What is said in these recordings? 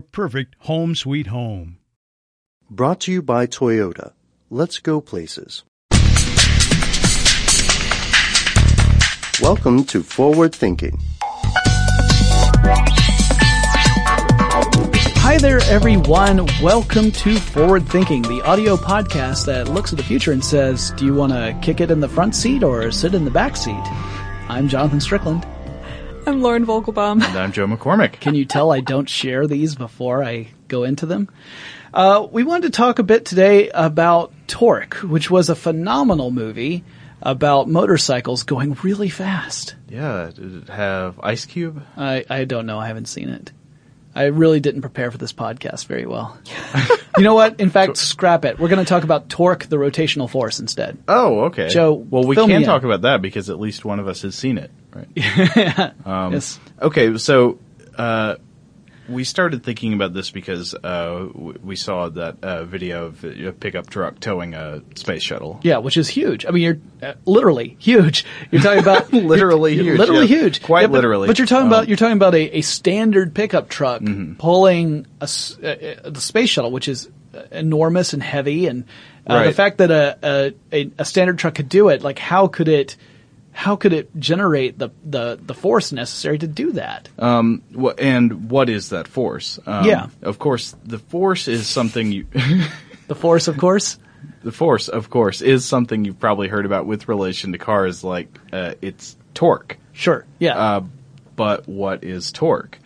perfect home sweet home. Brought to you by Toyota. Let's go places. Welcome to Forward Thinking. Hi there, everyone. Welcome to Forward Thinking, the audio podcast that looks at the future and says, Do you want to kick it in the front seat or sit in the back seat? I'm Jonathan Strickland. I'm Lauren Vogelbaum. And I'm Joe McCormick. Can you tell I don't share these before I go into them? Uh, we wanted to talk a bit today about Torque, which was a phenomenal movie about motorcycles going really fast. Yeah, did it have Ice Cube? I, I don't know. I haven't seen it. I really didn't prepare for this podcast very well. you know what? In fact, scrap it. We're going to talk about torque, the rotational force, instead. Oh, okay. Joe, well, we fill can me talk in. about that because at least one of us has seen it, right? yeah. Um, yes. Okay, so uh, we started thinking about this because uh, we saw that uh, video of a pickup truck towing a space shuttle. Yeah, which is huge. I mean, you're uh, literally huge. You're talking about Literally huge, literally yeah. huge, Quite Yeah, but- literally. But you're talking Um, about you're talking about a, a standard pickup truck Mm-hmm. pulling a, uh, uh, the space shuttle, which is uh, enormous and heavy, and uh, the fact that a, a a a standard truck could do it, like how could it? How could it generate the, the, the force necessary to do that? Um, wh- and what is that force? Um, Yeah. Of course, the force is something you. the force, of course. The force, of course, is something you've probably heard about with relation to cars, like uh, it's torque. Sure. Yeah. Uh, but what is torque?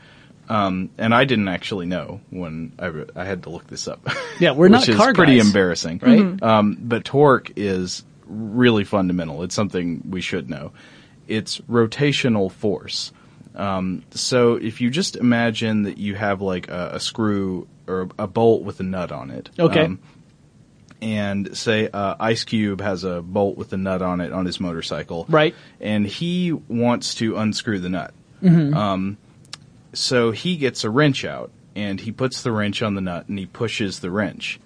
Um, and I didn't actually know when I, re- I had to look this up. Yeah, we're not which is car pretty guys, embarrassing, right? Mhm. Um, but torque is really fundamental. It's something we should know. It's rotational force. Um, so if you just imagine that you have like a, a screw or a bolt with a nut on it. Okay. um, and say uh, Ice Cube has a bolt with a nut on it on his motorcycle, Right. And he wants to unscrew the nut. Mhm. Um, so he gets a wrench out and he puts the wrench on the nut and he pushes the wrench.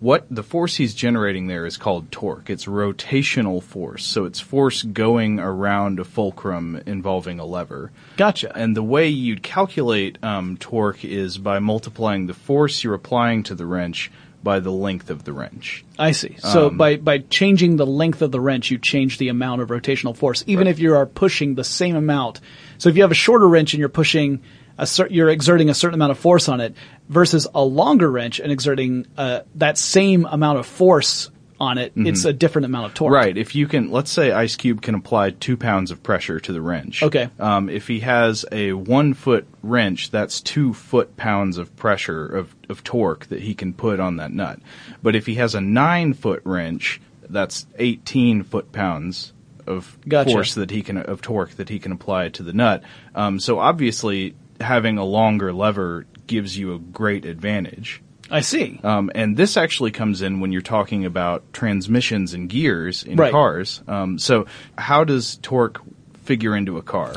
What the force he's generating there is called torque. It's rotational force. So it's force going around a fulcrum involving a lever. Gotcha. And the way you'd calculate um, torque is by multiplying the force you're applying to the wrench by the length of the wrench. I see. So Um, by by changing the length of the wrench, you change the amount of rotational force, even if you are pushing the same amount. So if you have a shorter wrench and you're pushing a cer- you're exerting a certain amount of force on it, versus a longer wrench and exerting uh, that same amount of force on it, it's Mhm. a different amount of torque. Right. If you can, let's say Ice Cube can apply two pounds of pressure to the wrench. Okay. Um, if he has a one foot wrench, that's two foot pounds of pressure of, of torque that he can put on that nut. But if he has a nine foot wrench, that's 18 foot pounds of Gotcha. force that he can, of torque that he can apply to the nut. Um, so obviously having a longer lever gives you a great advantage. I see. Um, and this actually comes in when you're talking about transmissions and gears in Right. cars. Um, so how does torque figure into a car? All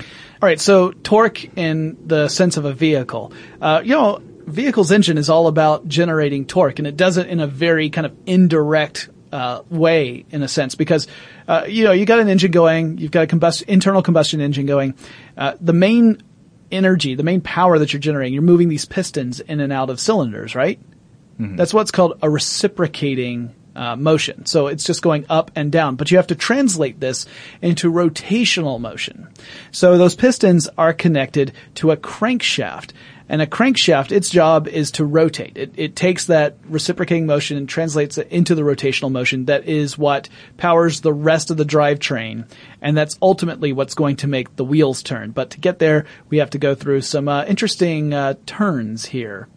right, so torque in the sense of a vehicle. Uh, you know, vehicle's engine is all about generating torque, and it does it in a very kind of indirect uh, way, in a sense, because uh, you know you got an engine going, you've got a combust- internal combustion engine going. Uh, the main energy, the main power that you're generating, you're moving these pistons in and out of cylinders, right? That's what's called a reciprocating uh, motion. So it's just going up and down, but you have to translate this into rotational motion. So those pistons are connected to a crankshaft. And a crankshaft, its job is to rotate. It, it takes that reciprocating motion and translates it into the rotational motion. That is what powers the rest of the drivetrain. And that's ultimately what's going to make the wheels turn. But to get there, we have to go through some uh, interesting uh, turns here.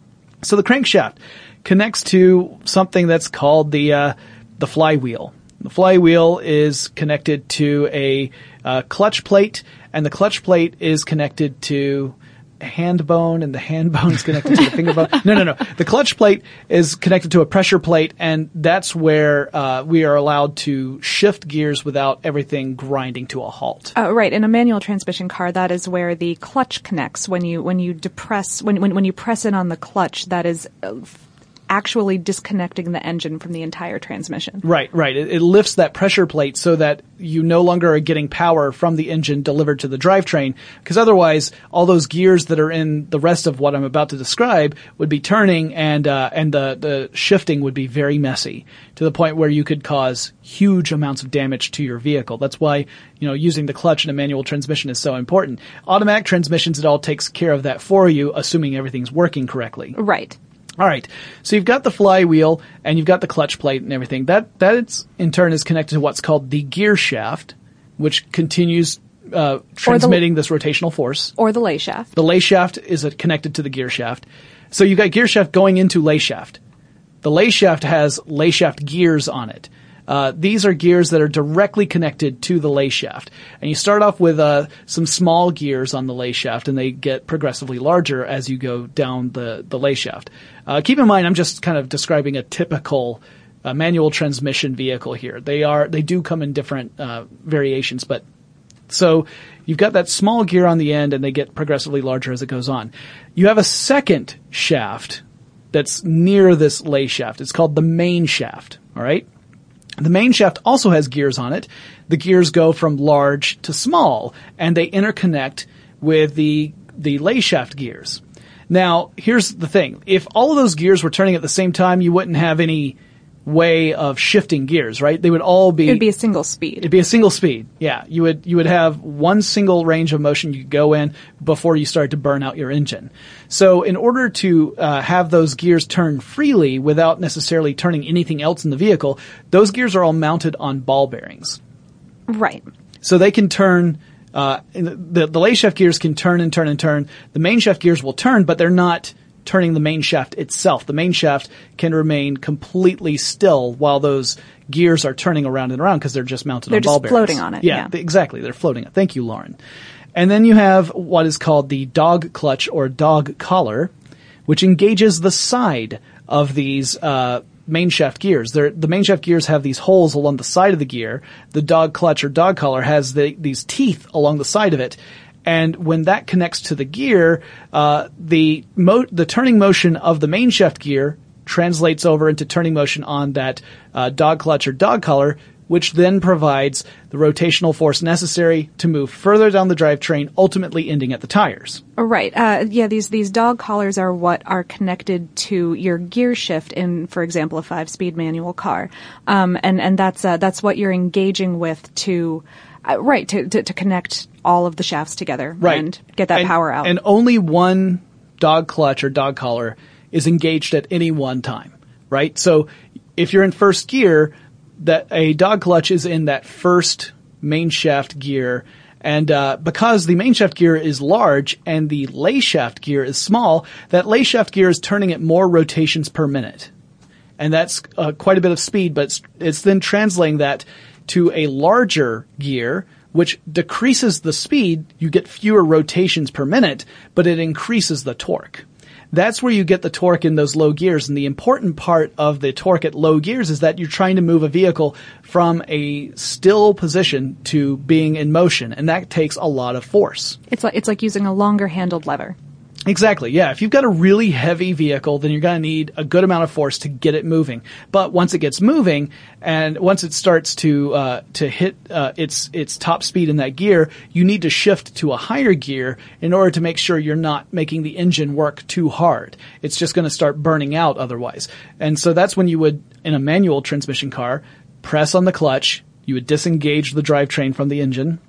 So the crankshaft connects to something that's called the uh, the flywheel. The flywheel is connected to a uh, clutch plate, and the clutch plate is connected to hand bone, and the hand bone is connected to the finger bone. No, no, no. The clutch plate is connected to a pressure plate, and that's where uh, we are allowed to shift gears without everything grinding to a halt. Uh, right, in a manual transmission car, that is where the clutch connects. When you when you depress when when when you press in on the clutch, that is uh, actually disconnecting the engine from the entire transmission. Right, right. It, it lifts that pressure plate so that you no longer are getting power from the engine delivered to the drivetrain. Because otherwise, all those gears that are in the rest of what I'm about to describe would be turning, and uh, and the the shifting would be very messy to the point where you could cause huge amounts of damage to your vehicle. That's why you know using the clutch in a manual transmission is so important. Automatic transmissions, it all takes care of that for you, assuming everything's working correctly. Right. All right. So you've got the flywheel and you've got the clutch plate and everything. That that in turn is connected to what's called the gear shaft, which continues uh, transmitting this rotational force. Or the lay shaft. The lay shaft is uh, connected to the gear shaft. So you've got gear shaft going into lay shaft. The lay shaft has lay shaft gears on it. Uh, these are gears that are directly connected to the lay shaft. And you start off with uh, some small gears on the lay shaft, and they get progressively larger as you go down the, the lay shaft. Uh, keep in mind, I'm just kind of describing a typical uh, manual transmission vehicle here. They are they do come in different uh, variations, but so you've got that small gear on the end, and they get progressively larger as it goes on. You have a second shaft that's near this lay shaft. It's called the main shaft. All right. The main shaft also has gears on it. The gears go from large to small, and they interconnect with the the lay shaft gears. Now, here's the thing: if all of those gears were turning at the same time, you wouldn't have any way of shifting gears, right? They would all be It'd be a single speed. It'd be a single speed. Yeah, you would you would have one single range of motion you could go in before you start to burn out your engine. So, in order to uh, have those gears turn freely without necessarily turning anything else in the vehicle, those gears are all mounted on ball bearings. Right. So they can turn. Uh, the the lay shaft gears can turn and turn and turn. The main shaft gears will turn, but they're not turning the main shaft itself. The main shaft can remain completely still while those gears are turning around and around because they're just mounted They're on ball just bearings. floating on it, Yeah, yeah. exactly. They're floating. it. Thank you, Lauren. And then you have what is called the dog clutch or dog collar, which engages the side of these uh, main shaft gears. They're, the main shaft gears have these holes along the side of the gear. The dog clutch or dog collar has the, these teeth along the side of it. And when that connects to the gear, uh, the mo- the turning motion of the main shaft gear translates over into turning motion on that uh, dog clutch or dog collar, which then provides the rotational force necessary to move further down the drivetrain, ultimately ending at the tires. Right. Uh, yeah. These these dog collars are what are connected to your gear shift in, for example, a five speed manual car, um, and and that's uh, that's what you're engaging with to. Uh, right to, to to connect all of the shafts together Right. and get that And- power out. And only one dog clutch or dog collar is engaged at any one time, right? So if you're in first gear, that a dog clutch is in that first main shaft gear. And uh, because the main shaft gear is large and the lay shaft gear is small, that lay shaft gear is turning at more rotations per minute and that's uh, quite a bit of speed. But it's, it's then translating that to a larger gear, which decreases the speed. You get fewer rotations per minute, but it increases the torque. That's where you get the torque in those low gears. And the important part of the torque at low gears is that you're trying to move a vehicle from a still position to being in motion. And that takes a lot of force. it's like it's like using a longer handled lever. Exactly. Yeah. If you've got a really heavy vehicle, then you're going to need a good amount of force to get it moving. But once it gets moving, and once it starts to uh, to hit uh, its its top speed in that gear, you need to shift to a higher gear in order to make sure you're not making the engine work too hard. It's just going to start burning out otherwise. And so that's when you would, in a manual transmission car, press on the clutch. You would disengage the drivetrain from the engine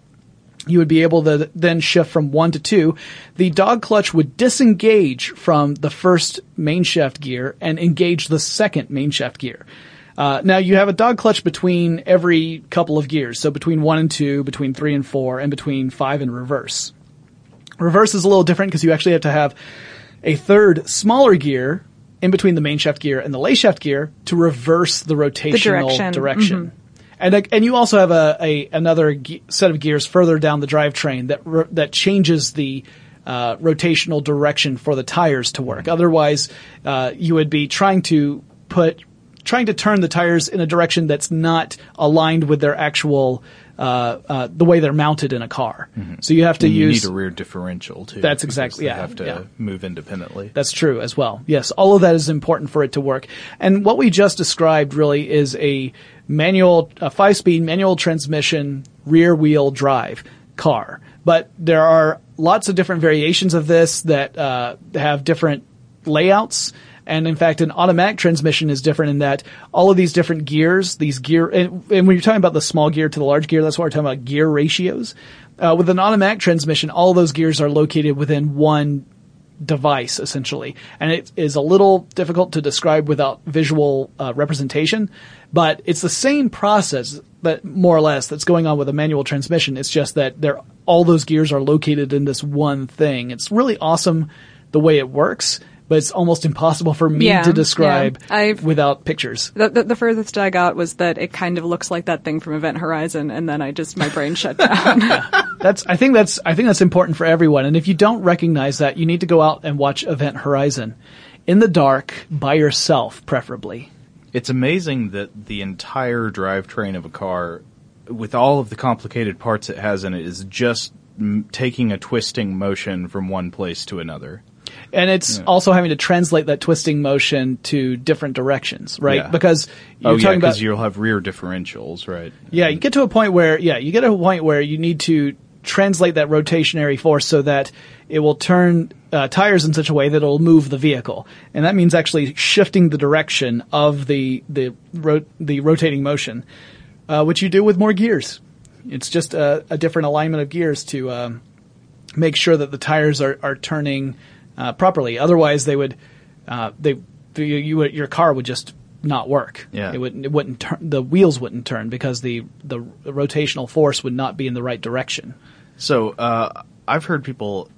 you would be able to then shift from one to two. The dog clutch would disengage from the first main shaft gear and engage the second main shaft gear. Uh, now you have a dog clutch between every couple of gears, so between one and two, between three and four, and between five and reverse. Reverse is a little different because you actually have to have a third smaller gear in between the main shaft gear and the lay shaft gear to reverse the rotational direction. direction. Mhm. And and you also have a, a another ge- set of gears further down the drivetrain that ro- that changes the uh, rotational direction for the tires to work. Otherwise, uh, you would be trying to put trying to turn the tires in a direction that's not aligned with their actual uh, uh, the way they're mounted in a car. So you have to And you use need a rear differential too. That's exactly- yeah, Have to yeah. move independently. That's true as well. Yes, all of that is important for it to work. And what we just described really is a manual, a five-speed manual transmission rear wheel drive car. But there are lots of different variations of this that uh, have different layouts. And in fact, an automatic transmission is different in that all of these different gears, these gear, and, and when you're talking about the small gear to the large gear, that's why we're talking about gear ratios. Uh, with an automatic transmission, all those gears are located within one device essentially. And it is a little difficult to describe without visual uh, representation but it's the same process that more or less that's going on with a manual transmission. It's just that they're all those gears are located in this one thing. It's really awesome the way it works but it's almost impossible for me Yeah, to describe yeah. Without pictures The, the, the furthest I got was that it kind of looks like that thing from Event Horizon, and then I just my brain shut down. that's I think that's I think that's important for everyone. And if you don't recognize that, you need to go out and watch Event Horizon in the dark by yourself, preferably. It's amazing that the entire drivetrain of a car, with all of the complicated parts it has in it, is just m- taking a twisting motion from one place to another. And it's also having to translate that twisting motion to different directions, right? Yeah. Because you're oh yeah, talking about because you'll have rear differentials, right? Yeah, you get to a point where yeah, you get to a point where you need to translate that rotationary force so that it will turn uh, tires in such a way that it'll move the vehicle, and that means actually shifting the direction of the the ro- the rotating motion, uh, which you do with more gears. It's just a, a different alignment of gears to um, make sure that the tires are are turning uh, properly. Otherwise, they would uh, they the, you, your car would just not work. Yeah. It wouldn't it wouldn't turn the wheels wouldn't turn because the the rotational force would not be in the right direction. So uh, I've heard people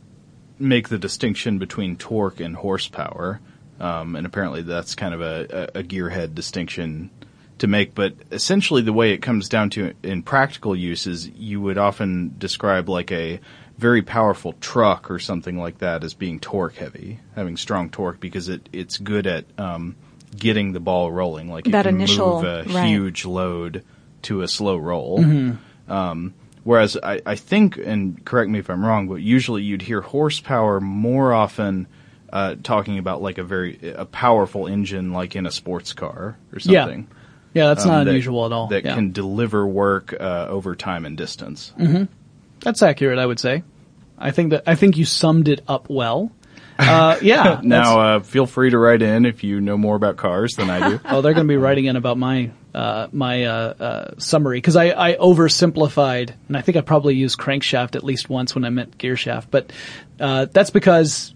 make the distinction between torque and horsepower, um, and apparently that's kind of a, a gearhead distinction to make. But essentially, the way it comes down to in practical use is you would often describe like a very powerful truck or something like that as being torque heavy, having strong torque because it it's good at um, getting the ball rolling. Like it That can initial- move a right. huge load to a slow roll. Mhm. Um, whereas I, I think, and correct me if I'm wrong, but usually you'd hear horsepower more often uh, talking about like a very a powerful engine, like in a sports car or something. Yeah, that's not Um, that- unusual at all. That Yeah. can deliver work uh, over time and distance. hmm That's accurate, I would say. I think that I think you summed it up well. Uh, yeah. now, uh, feel free to write in if you know more about cars than I do. oh, they're going to be writing in about my uh, my uh, uh, summary because I, I oversimplified, and I think I probably used crankshaft at least once when I meant gear shaft, but uh, that's because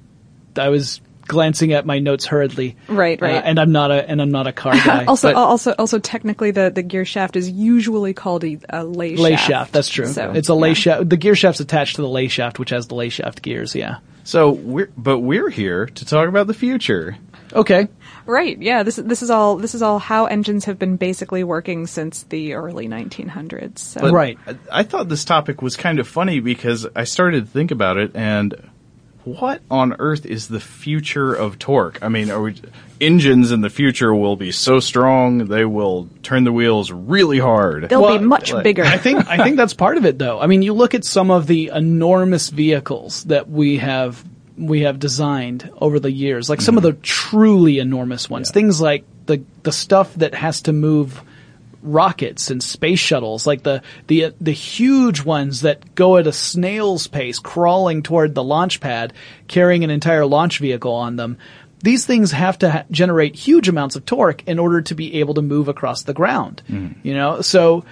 I was glancing at my notes hurriedly. Right, right. Uh, and I'm not a and I'm not a car guy. also, but- also, also, technically, the, the gear shaft is usually called a, a lay, lay shaft. shaft. That's true. So, it's a lay yeah. shaft. The gear shaft's attached to the lay shaft, which has the lay shaft gears. Yeah. So we're but we're here to talk about the future. Okay. Right. Yeah. This is this is all this is all how engines have been basically working since the early 1900s. So. But I, I thought this topic was kind of funny because I started to think about it and what on earth is the future of torque? I mean, are we engines in the future will be so strong they will turn the wheels really hard. They'll be much like- bigger. I think I think that's part of it, though. I mean, you look at some of the enormous vehicles that we have we have designed over the years, like some of mm-hmm. the truly enormous ones. Things like the the stuff that has to move rockets and space shuttles, like the the the huge ones that go at a snail's pace, crawling toward the launch pad, carrying an entire launch vehicle on them. These things have to ha- generate huge amounts of torque in order to be able to move across the ground. Hmm. You know, so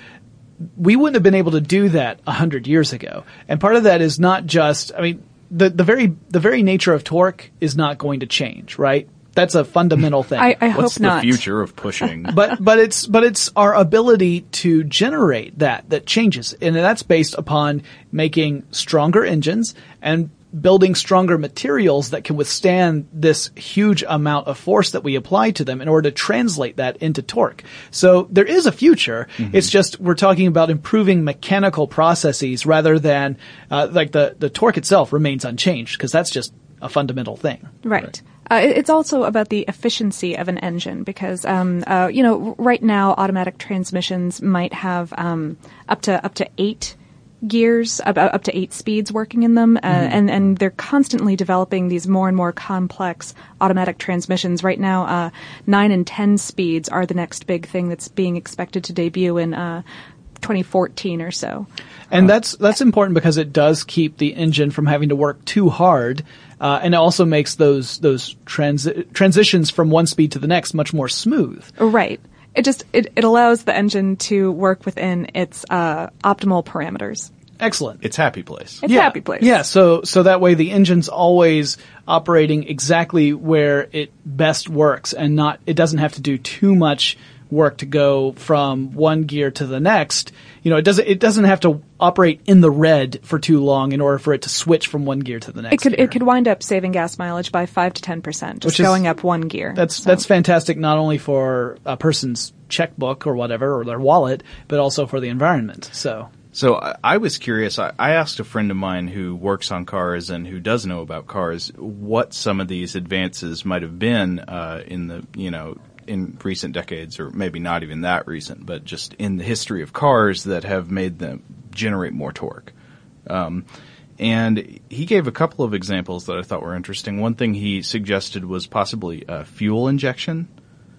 we wouldn't have been able to do that a hundred years ago. And part of that is not just, I mean, the, the very, the very nature of torque is not going to change, right? That's a fundamental thing. I, I What's hope the not. future of pushing? but but it's but it's our ability to generate that that changes, and that's based upon making stronger engines and building stronger materials that can withstand this huge amount of force that we apply to them in order to translate that into torque. So there is a future. It's just we're talking about improving mechanical processes rather than uh, like the the torque itself remains unchanged because that's just a fundamental thing. Right. Uh, it's also about the efficiency of an engine because, um, uh, you know, right now automatic transmissions might have um, up to up to eight gears, up, up to eight speeds working in them, uh, and and they're constantly developing these more and more complex automatic transmissions. Right now, uh, nine and ten speeds are the next big thing that's being expected to debut in uh, 2014 or so. And that's that's important because it does keep the engine from having to work too hard, uh, and it also makes those those transi- transitions from one speed to the next much more smooth. Right. It just it, it allows the engine to work within its uh, optimal parameters. Excellent. It's happy place. It's a happy place. Yeah, so so that way the engine's always operating exactly where it best works, and not it doesn't have to do too much work to go from one gear to the next. You know, it doesn't it doesn't have to operate in the red for too long in order for it to switch from one gear to the next. It could gear. it could wind up saving gas mileage by five to ten percent, just Which is- going up one gear. That's that's fantastic not only for a person's checkbook or whatever or their wallet, but also for the environment. So So I, I was curious. I, I asked a friend of mine who works on cars and who does know about cars what some of these advances might have been uh, in the you know in recent decades, or maybe not even that recent, but just in the history of cars that have made them generate more torque. Um, and he gave a couple of examples that I thought were interesting. One thing he suggested was possibly uh, fuel injection.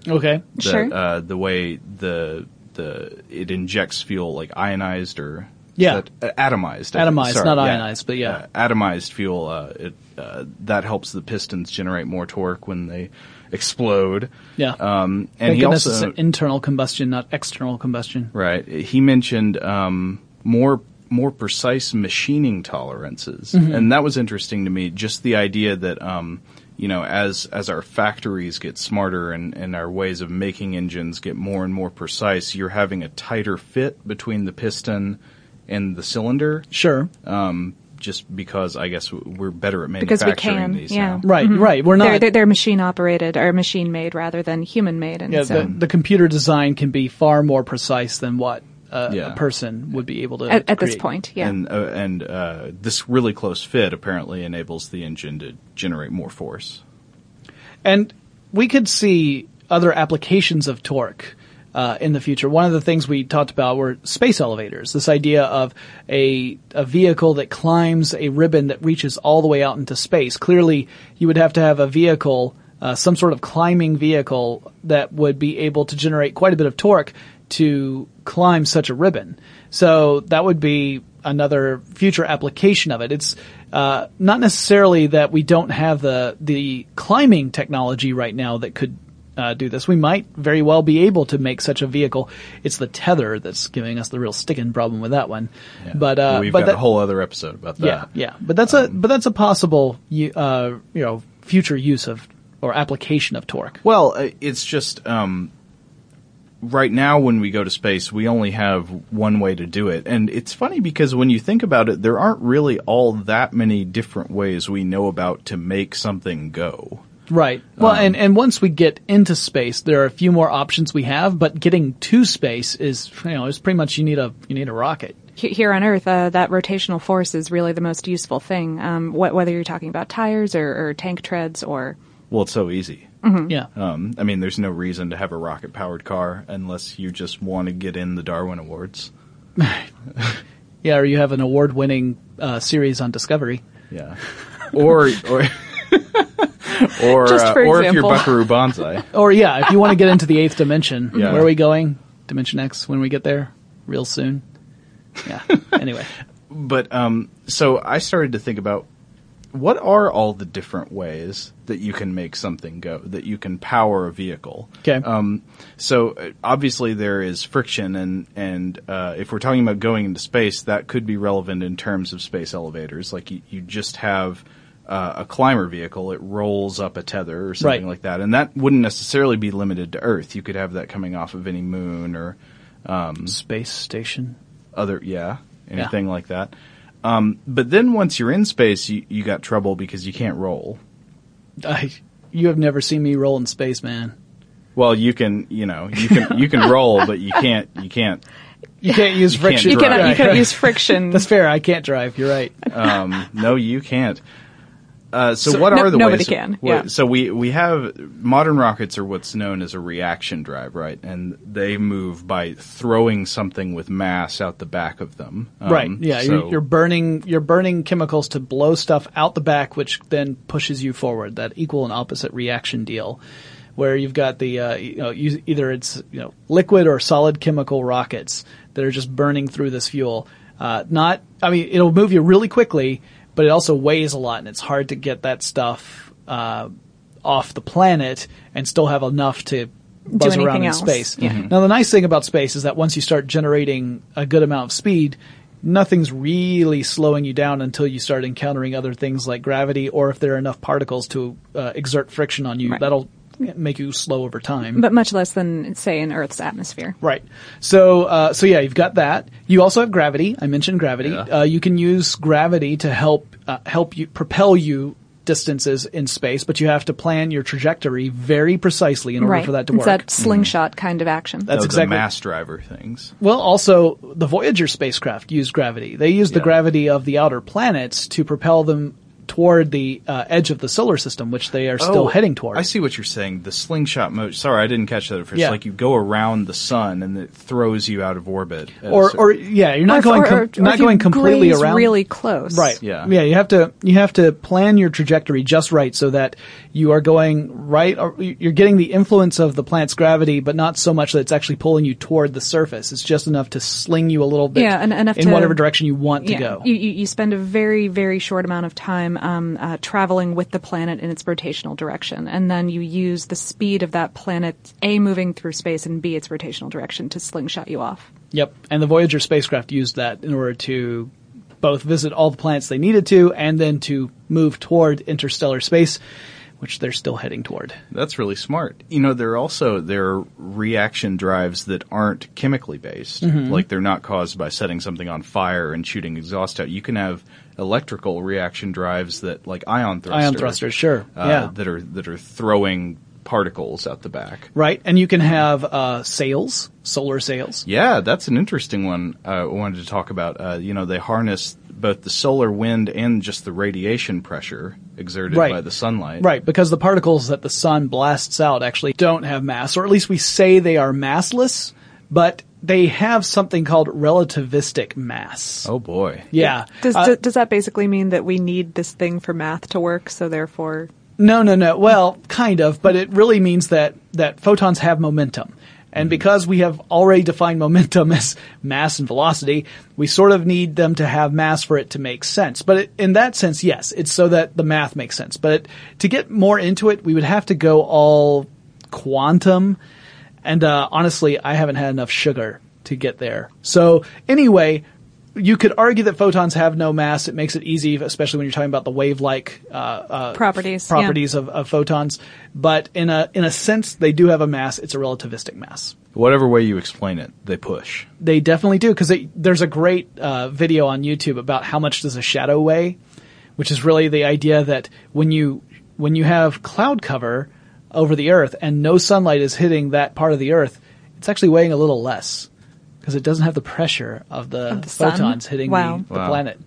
okay, The, Sure. Uh, the way the the it injects fuel like ionized or Yeah. that- uh, atomized. Atomized, Sorry, not yeah. ionized, but yeah. Uh, atomized fuel. Uh, it uh, that helps the pistons generate more torque when they explode. yeah. Um, and Thank he also it's internal combustion, not external combustion. right. He mentioned um, more more precise machining tolerances, Mm-hmm. and that was interesting to me. Just the idea that um, you know, as as our factories get smarter and, and our ways of making engines get more and more precise, you're having a tighter fit between the piston and the cylinder. Sure. Um, just because I guess we're better at because we manufacturing can, these yeah. now. Right, Mhm. right. We're They're, not. they're, they're machine operated or machine made rather than human made, and yeah, so the, the computer design can be far more precise than what uh, Yeah. a person would be able to. at, at this point, yeah. And uh, and uh, this really close fit apparently enables the engine to generate more force. And we could see other applications of torque. Uh, in the future. One of the things we talked about were space elevators. This idea of a a vehicle that climbs a ribbon that reaches all the way out into space. Clearly, you would have to have a vehicle, uh, some sort of climbing vehicle that would be able to generate quite a bit of torque to climb such a ribbon. So that would be another future application of it. It's uh, not necessarily that we don't have the the climbing technology right now that could uh, do this. We might very well be able to make such a vehicle. It's the tether that's giving us the real sticking problem with that one. Yeah. But uh, we've but got that, a whole other episode about that. yeah, yeah. But that's a but that's a possible uh, you know future use of or application of torque. Well, uh, it's just um, right now when we go to space, we only have one way to do it, and it's funny because when you think about it, there aren't really all that many different ways we know about to make something go. Right. Well, and, and once we get into space, there are a few more options we have, but getting to space is, you know, is pretty much you need a, you need a rocket. Here on Earth, uh, that rotational force is really the most useful thing. Um, wh- whether you're talking about tires or, or tank treads or Well, it's so easy. Mhm. Yeah. Um, I mean, there's no reason to have a rocket powered car unless you just want to get in the Darwin Awards. Yeah, or you have an award-winning uh, series on Discovery. Yeah. Or or or uh, or if you're example. Buckaroo Banzai. Or yeah, if you want to get into the eighth dimension, Yeah. where are we going? Dimension X when we get there, real soon. Yeah. anyway, But um, so I started to think about what are all the different ways that you can make something go, that you can power a vehicle. Okay. Um, so uh, obviously there is friction, and and uh, if we're talking about going into space, that could be relevant in terms of space elevators. Like you, you just have. Uh, a climber vehicle, it rolls up a tether or something Right. like that, and that wouldn't necessarily be limited to Earth. You could have that coming off of any moon or um, space station, other yeah, anything like that. Um, but then once you're in space, you, you got trouble because you can't roll. I, you have never seen me roll in space, man. Well, you can, you know, you can you can roll, but you can't you can't You can't use You can't friction. You cannot- drive. you can't use friction. That's fair. I can't drive. You're right. um, no, you can't. Uh, so, So- what no- are the nobody ways? can, what- yeah. So we we have modern rockets are what's known as a reaction drive, right? And they move by throwing something with mass out the back of them. Um, right. Yeah. so- you're, you're burning. You're burning chemicals to blow stuff out the back, which then pushes you forward. That equal and opposite reaction deal, where you've got the uh, you know you, either it's you know liquid or solid chemical rockets that are just burning through this fuel. Uh, not. I mean, it'll move you really quickly, but it also weighs a lot, and it's hard to get that stuff uh, off the planet and still have enough to buzz around in else. space. Yeah. Now, the nice thing about space is that once you start generating a good amount of speed, nothing's really slowing you down until you start encountering other things like gravity, or if there are enough particles to uh, exert friction on you, Right. that'll make you slow over time. but much less than say in Earth's atmosphere. Right. So, uh, so yeah, you've got that. You also have gravity. I mentioned gravity. Uh, you can use gravity to help uh, help you propel you distances in space, but you have to plan your trajectory very precisely in order right. for that to it's work. that slingshot kind of action. That's Oh, exactly- the mass driver things. Well, also the Voyager spacecraft used gravity. They used the gravity of the outer planets to propel them toward the uh, edge of the solar system, which they are still Oh, heading toward. I see what you're saying. The slingshot mode. Sorry, I didn't catch that at first. Yeah. Like you go around the sun and it throws you out of orbit. or, cer- or yeah, you're not if- going com- or if not you going completely around. really close. Right. Yeah. Yeah. You have to you have to plan your trajectory just right so that you are going right. Or you're getting the influence of the planet's gravity, but not so much that it's actually pulling you toward the surface. It's just enough to sling you a little bit. Yeah, enough in to- whatever direction you want to yeah. go. You, you, you spend a very, very short amount of time um, uh, traveling with the planet in its rotational direction, and then you use the speed of that planet, A, moving through space, and B, its rotational direction to slingshot you off. Yep. And the Voyager spacecraft used that in order to both visit all the planets they needed to and then to move toward interstellar space, which they're still heading toward. That's really smart. You know, there are also there are reaction drives that aren't chemically based. Mhm. Like they're not caused by setting something on fire and shooting exhaust out. You can have electrical reaction drives that like ion thrusters. Ion thrusters, sure. Uh, Yeah. That are that are throwing particles at the back. Right, and you can have uh, sails, solar sails. Yeah, that's an interesting one. Uh, I wanted to talk about. Uh, you know, they harness both the solar wind and just the radiation pressure exerted Right. by the sunlight. Right, because the particles that the sun blasts out actually don't have mass, or at least we say they are massless, but they have something called relativistic mass. Oh boy. Yeah. Does, Uh, does that basically mean that we need this thing for math to work, so therefore No, no, no. Well, kind of, but it really means that that photons have momentum. And because we have already defined momentum as mass and velocity, we sort of need them to have mass for it to make sense. But it, in that sense, yes, it's so that the math makes sense. But it, to get more into it, we would have to go all quantum. And uh, honestly, I haven't had enough sugar to get there. So anyway, you could argue that photons have no mass. It makes it easy, especially when you're talking about the wave-like uh, uh, Properties, yeah. properties of, of photons. But in a in a sense, they do have a mass. It's a relativistic mass. Whatever way you explain it, they push. They definitely do because there's a great uh, video on YouTube about how much does a shadow weigh, which is really the idea that when you when you have cloud cover over the Earth and no sunlight is hitting that part of the Earth, it's actually weighing a little less because it doesn't have the pressure of the, Of the sun? photons hitting Wow. the, the Wow. planet.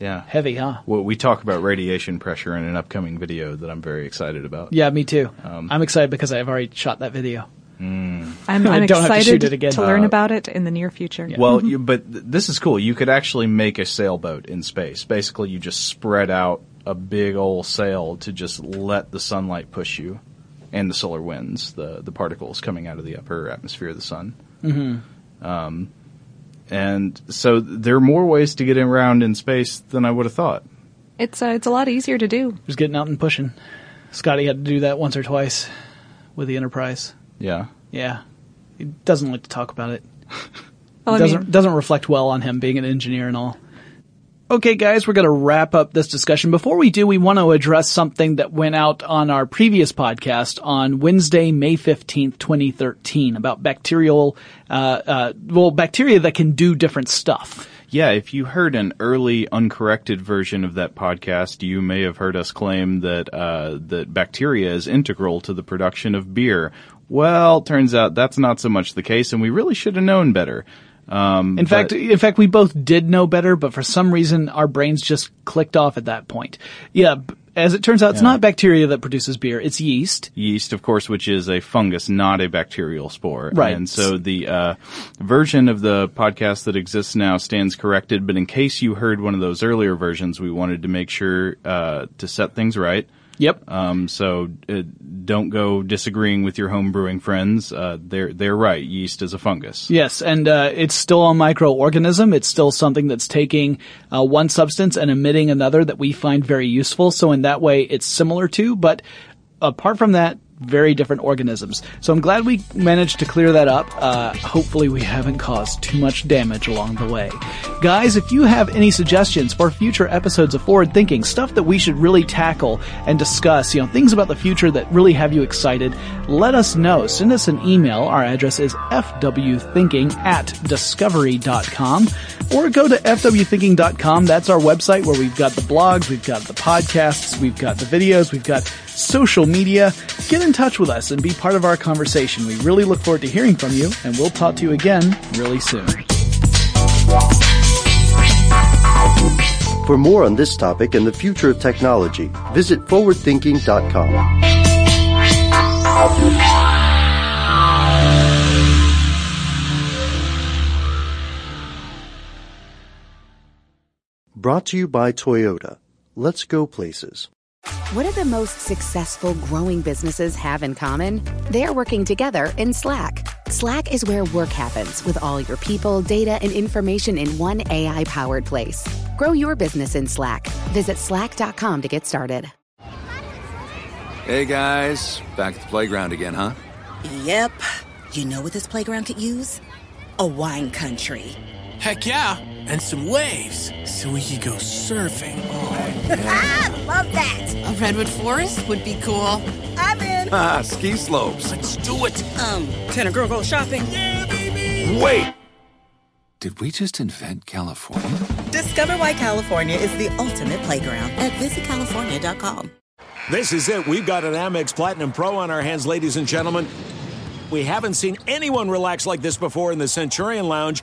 Yeah. Heavy, huh? Well, we talk about radiation pressure in an upcoming video that I'm very excited about. Yeah, me too. Um, I'm excited because I've already shot that video. I'm, I I'm don't have to excited shoot it again. to learn Uh, about it in the near future. Well, you, but th- this is cool. You could actually make a sailboat in space. Basically, you just spread out a big old sail to just let the sunlight push you, and the solar winds, the the particles coming out of the upper atmosphere of the sun. Mm-hmm. Um, and so there are more ways to get around in space than I would have thought. It's uh, it's a lot easier to do. Just getting out and pushing. Scotty had to do that once or twice with the Enterprise. Yeah. Yeah. He doesn't like to talk about it. Well, I doesn't mean- doesn't reflect well on him being an engineer and all. Okay, guys, we're going to wrap up this discussion. Before we do, we want to address something that went out on our previous podcast on Wednesday, May 15th, 2013 about bacterial, uh, uh, well, bacteria that can do different stuff. Yeah, if you heard an early uncorrected version of that podcast, you may have heard us claim that uh, that bacteria is integral to the production of beer. Well, turns out that's not so much the case, and we really should have known better. Um, In fact, but- in fact, we both did know better, but for some reason, our brains just clicked off at that point. Yeah, as it turns out, it's not bacteria that produces beer; it's yeast. yeast, of course, which is a fungus, not a bacterial spore. Right. And so the uh, version of the podcast that exists now stands corrected. But in case you heard one of those earlier versions, we wanted to make sure uh, to set things right. Yep. Um, so uh, don't go disagreeing with your home brewing friends. Uh, they're they're right. Yeast is a fungus. Yes, and uh, it's still a microorganism. It's still something that's taking uh, one substance and emitting another that we find very useful. So in that way, it's similar to, but apart from that, very different organisms. So I'm glad we managed to clear that up. Uh, hopefully we haven't caused too much damage along the way. Guys, if you have any suggestions for future episodes of Forward Thinking, stuff that we should really tackle and discuss, you know, things about the future that really have you excited, let us know. Send us an email. Our address is fwthinking at discovery.com or go to fwthinking.com. That's our website where we've got the blogs, we've got the podcasts, we've got the videos, we've got social media. Get in touch with us and be part of our conversation. We really look forward to hearing from you and we'll talk to you again really soon. For more on this topic and the future of technology, visit forwardthinking.com. Brought to you by Toyota. Let's go places. What do the most successful growing businesses have in common? They're working together in Slack. Slack is where work happens with all your people, data, and information in one AI powered place. Grow your business in Slack. Visit slack.com to get started. Hey guys, back at the playground again, huh? Yep. You know what this playground could use? A wine country. Heck yeah, and some waves so we could go surfing. I love that. A redwood forest would be cool. I'm in. Ah, ski slopes. Let's do it. Um, can a girl go shopping? Yeah, baby. Wait! Did we just invent California? Discover why California is the ultimate playground at visitcalifornia.com. This is it. We've got an Amex Platinum Pro on our hands, ladies and gentlemen. We haven't seen anyone relax like this before in the Centurion Lounge.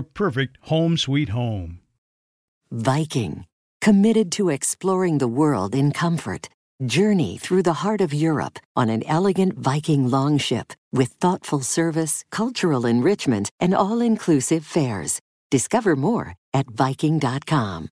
your perfect home sweet home. Viking, committed to exploring the world in comfort. Journey through the heart of Europe on an elegant Viking longship with thoughtful service, cultural enrichment, and all inclusive fares. Discover more at Viking.com.